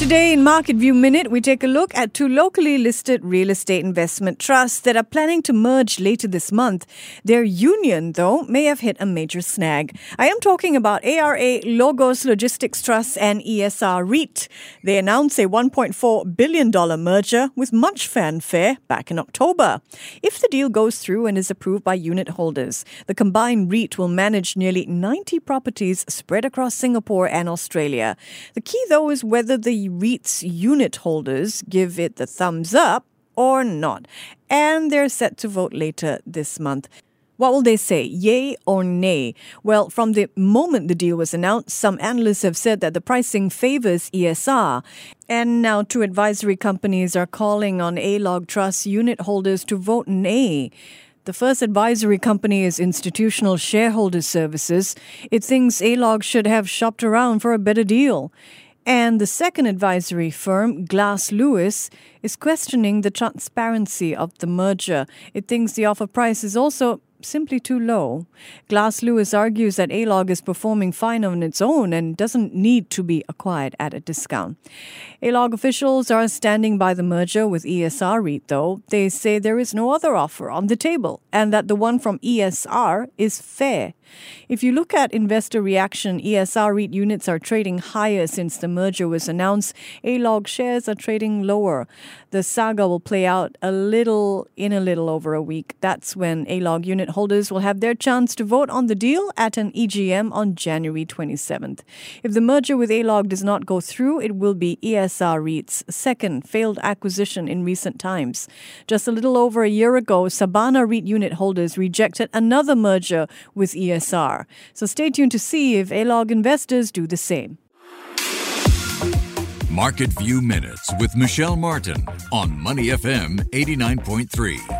Today in Market View Minute, we take a look at two locally listed real estate investment trusts that are planning to merge later this month. Their union, though, may have hit a major snag. I am talking about ARA Logos Logistics Trust and ESR REIT. They announced a $1.4 billion merger with much fanfare back in October. If the deal goes through and is approved by unit holders, the combined REIT will manage nearly 90 properties spread across Singapore and Australia. The key, though, is whether the REIT's unit holders give it the thumbs up or not. And they're set to vote later this month. What will they say, yay or nay? Well, from the moment the deal was announced, some analysts have said that the pricing favors ESR. And now two advisory companies are calling on A-Log Trust unit holders to vote nay. The first advisory company is Institutional Shareholder Services. It thinks A-Log should have shopped around for a better deal. And the second advisory firm, Glass Lewis, is questioning the transparency of the merger. It thinks the offer price is also simply too low. Glass Lewis argues that A-Log is performing fine on its own and doesn't need to be acquired at a discount. A-Log officials are standing by the merger with ESR REIT, though. They say there is no other offer on the table and that the one from ESR is fair. If you look at investor reaction, ESR REIT units are trading higher since the merger was announced. A-Log shares are trading lower. The saga will play out a little in a little over a week. That's when A-Log unit holders will have their chance to vote on the deal at an EGM on January 27th. If the merger with A-Log does not go through, it will be ESR REIT's second failed acquisition in recent times. Just a little over a year ago, Sabana REIT unit holders rejected another merger with ESR. So stay tuned to see if A-Log investors do the same. Market View Minutes with Michelle Martin on Money FM 89.3.